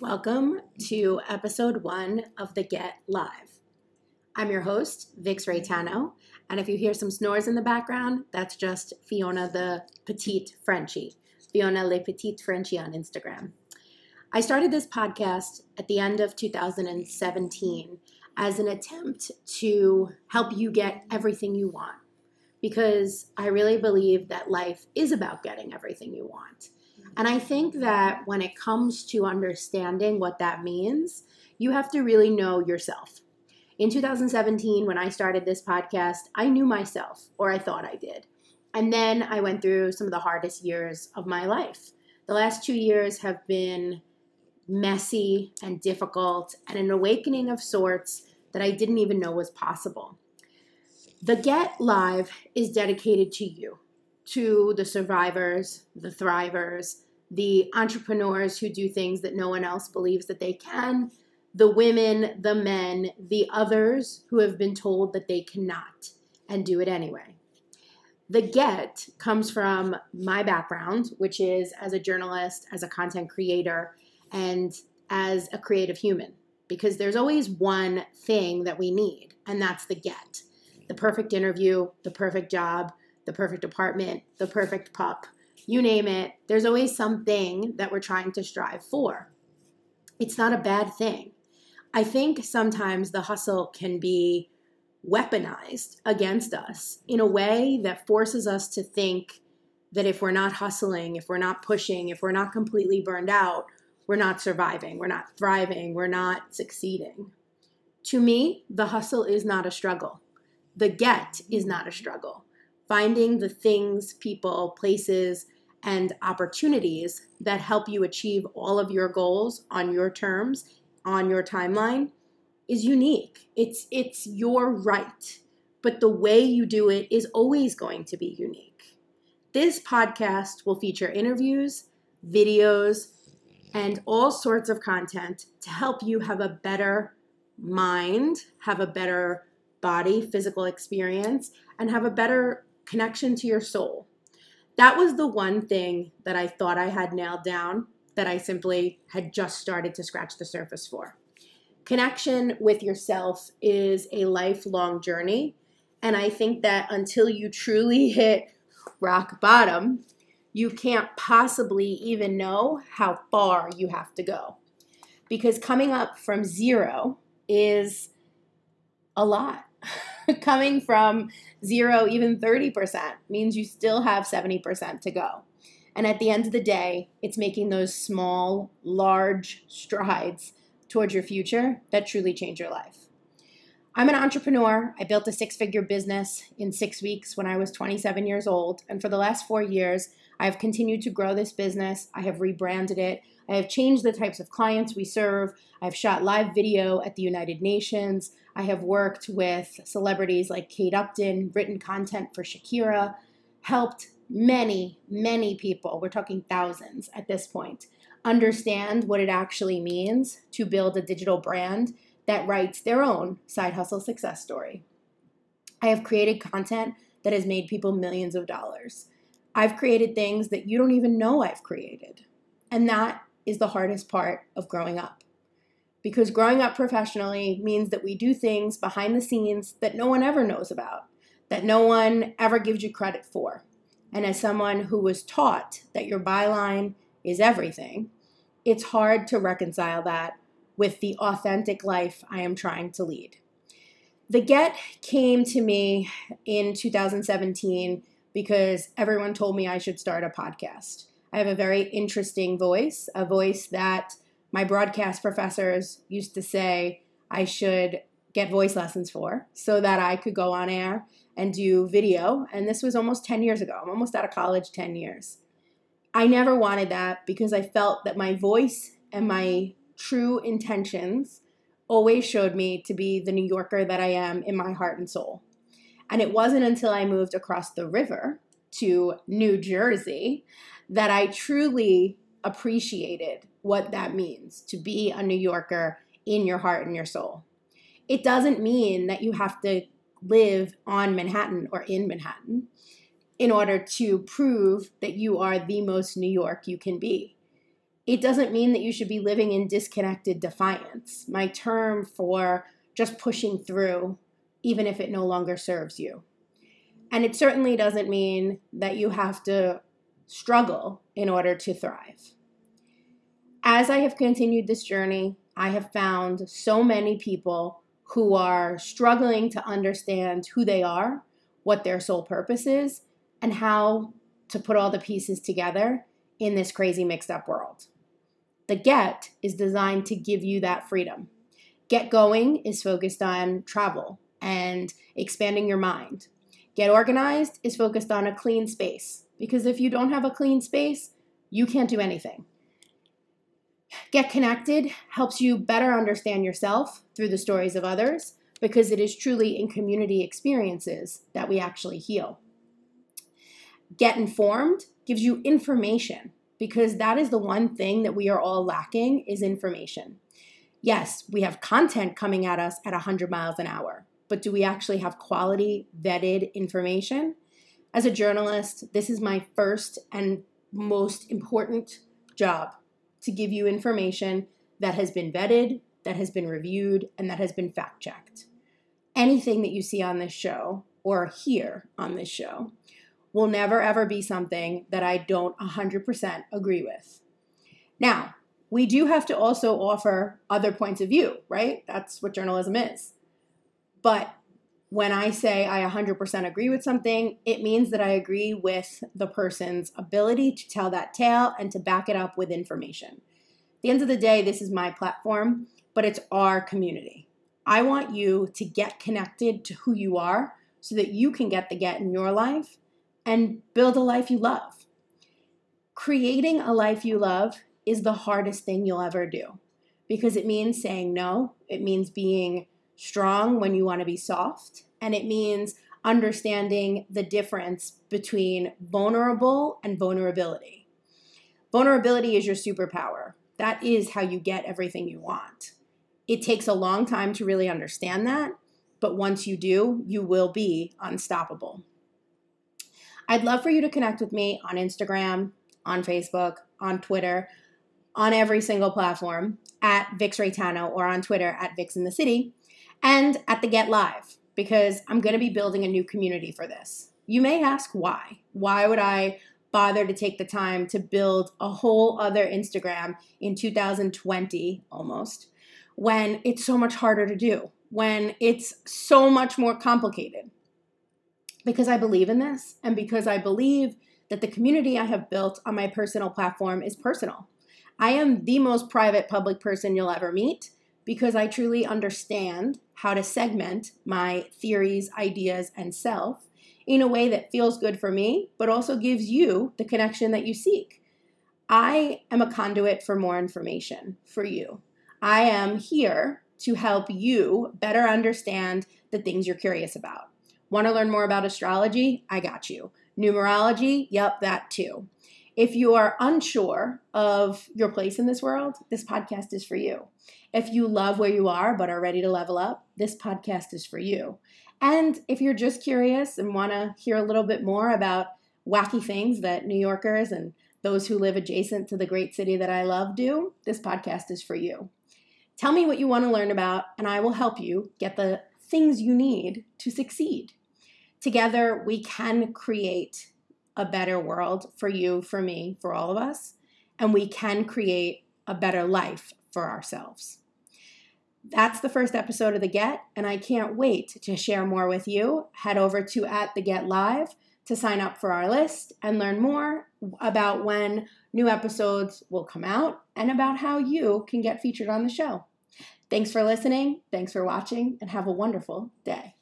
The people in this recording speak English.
Welcome to episode one of the Get Live. I'm your host, Vix Reitano, and if you hear some snores in the background, that's just Fiona the Petite Frenchie, Fiona Le Petite Frenchie on Instagram. I started this podcast at the end of 2017 as an attempt to help you get everything you want because I really believe that life is about getting everything you want. And I think that when it comes to understanding what that means, you have to really know yourself. In 2017, when I started this podcast, I knew myself, or I thought I did. And then I went through some of the hardest years of my life. The last two years have been messy and difficult, and an awakening of sorts that I didn't even know was possible. The Get Live is dedicated to you, to the survivors, the thrivers, the entrepreneurs who do things that no one else believes that they can, the women, the men, the others who have been told that they cannot and do it anyway. The get comes from my background, which is as a journalist, as a content creator, and as a creative human, because there's always one thing that we need, and that's the get the perfect interview, the perfect job, the perfect apartment, the perfect pup, you name it. There's always something that we're trying to strive for. It's not a bad thing. I think sometimes the hustle can be weaponized against us in a way that forces us to think that if we're not hustling, if we're not pushing, if we're not completely burned out, we're not surviving, we're not thriving, we're not succeeding. To me, the hustle is not a struggle. The get is not a struggle. Finding the things, people, places, and opportunities that help you achieve all of your goals on your terms, on your timeline is unique. It's it's your right. But the way you do it is always going to be unique. This podcast will feature interviews, videos, and all sorts of content to help you have a better mind, have a better body, physical experience, and have a better connection to your soul that was the one thing that I thought I had nailed down that I simply had just started to scratch the surface for. Connection with yourself is a lifelong journey. And I think that until you truly hit rock bottom, you can't possibly even know how far you have to go. Because coming up from zero is a lot. coming from zero, even 30%, means you still have 70% to go. And at the end of the day, it's making those small, large strides towards your future that truly change your life. I'm an entrepreneur. I built a six figure business in six weeks when I was 27 years old. And for the last four years, I have continued to grow this business. I have rebranded it. I have changed the types of clients we serve. I've shot live video at the United Nations. I have worked with celebrities like Kate Upton, written content for Shakira, helped many, many people, we're talking thousands at this point, understand what it actually means to build a digital brand that writes their own side hustle success story. I have created content that has made people millions of dollars. I've created things that you don't even know I've created. And that is the hardest part of growing up because growing up professionally means that we do things behind the scenes that no one ever knows about, that no one ever gives you credit for. And as someone who was taught that your byline is everything, it's hard to reconcile that with the authentic life I am trying to lead. The Get came to me in 2017 because everyone told me I should start a podcast. I have a very interesting voice, a voice that my broadcast professors used to say I should get voice lessons for so that I could go on air and do video. And this was almost 10 years ago. I'm almost out of college 10 years. I never wanted that because I felt that my voice and my true intentions always showed me to be the New Yorker that I am in my heart and soul. And it wasn't until I moved across the river to New Jersey that I truly appreciated what that means to be a New Yorker in your heart and your soul. It doesn't mean that you have to live on Manhattan or in Manhattan in order to prove that you are the most New York you can be. it doesn't mean that you should be living in disconnected defiance, my term for just pushing through, even if it no longer serves you. And it certainly doesn't mean that you have to struggle in order to thrive. As I have continued this journey, I have found so many people who are struggling to understand who they are, what their sole purpose is, and how to put all the pieces together in this crazy mixed up world. The Get is designed to give you that freedom. Get Going is focused on travel and expanding your mind. Get Organized is focused on a clean space because if you don't have a clean space, you can't do anything. Get Connected helps you better understand yourself through the stories of others because it is truly in community experiences that we actually heal. Get Informed gives you information because that is the one thing that we are all lacking is information. Yes, we have content coming at us at 100 miles an hour, but do we actually have quality vetted information? As a journalist, this is my first and most important job to give you information that has been vetted, that has been reviewed, and that has been fact checked. Anything that you see on this show or hear on this show will never ever be something that I don't 100% agree with. Now, we do have to also offer other points of view, right? That's what journalism is. But when I say I 100% agree with something, it means that I agree with the person's ability to tell that tale and to back it up with information. At the end of the day, this is my platform, but it's our community. I want you to get connected to who you are so that you can get the get in your life and build a life you love. Creating a life you love is the hardest thing you'll ever do because it means saying no, it means being strong when you want to be soft, and it means understanding the difference between vulnerable and vulnerability. Vulnerability is your superpower. That is how you get everything you want. It takes a long time to really understand that, but once you do, you will be unstoppable. I'd love for you to connect with me on Instagram, on Facebook, on Twitter, on every single platform at Vix Reitano or on Twitter at Vix in the City and at the Get Live because I'm going to be building a new community for this. You may ask why. Why would I bother to take the time to build a whole other Instagram in 2020 almost when it's so much harder to do, when it's so much more complicated? because I believe in this and because I believe that the community I have built on my personal platform is personal. I am the most private public person you'll ever meet because I truly understand how to segment my theories, ideas, and self in a way that feels good for me, but also gives you the connection that you seek. I am a conduit for more information for you. I am here to help you better understand the things you're curious about. Want to learn more about astrology? I got you. Numerology? Yep, that too. If you are unsure of your place in this world, this podcast is for you. If you love where you are but are ready to level up, this podcast is for you. And if you're just curious and want to hear a little bit more about wacky things that New Yorkers and those who live adjacent to the great city that I love do, this podcast is for you. Tell me what you want to learn about, and I will help you get the things you need to succeed. Together, we can create a better world for you, for me, for all of us, and we can create a better life for ourselves. That's the first episode of The Get, and I can't wait to share more with you. Head over to at The Get Live to sign up for our list and learn more about when new episodes will come out and about how you can get featured on the show. Thanks for listening, thanks for watching, and have a wonderful day.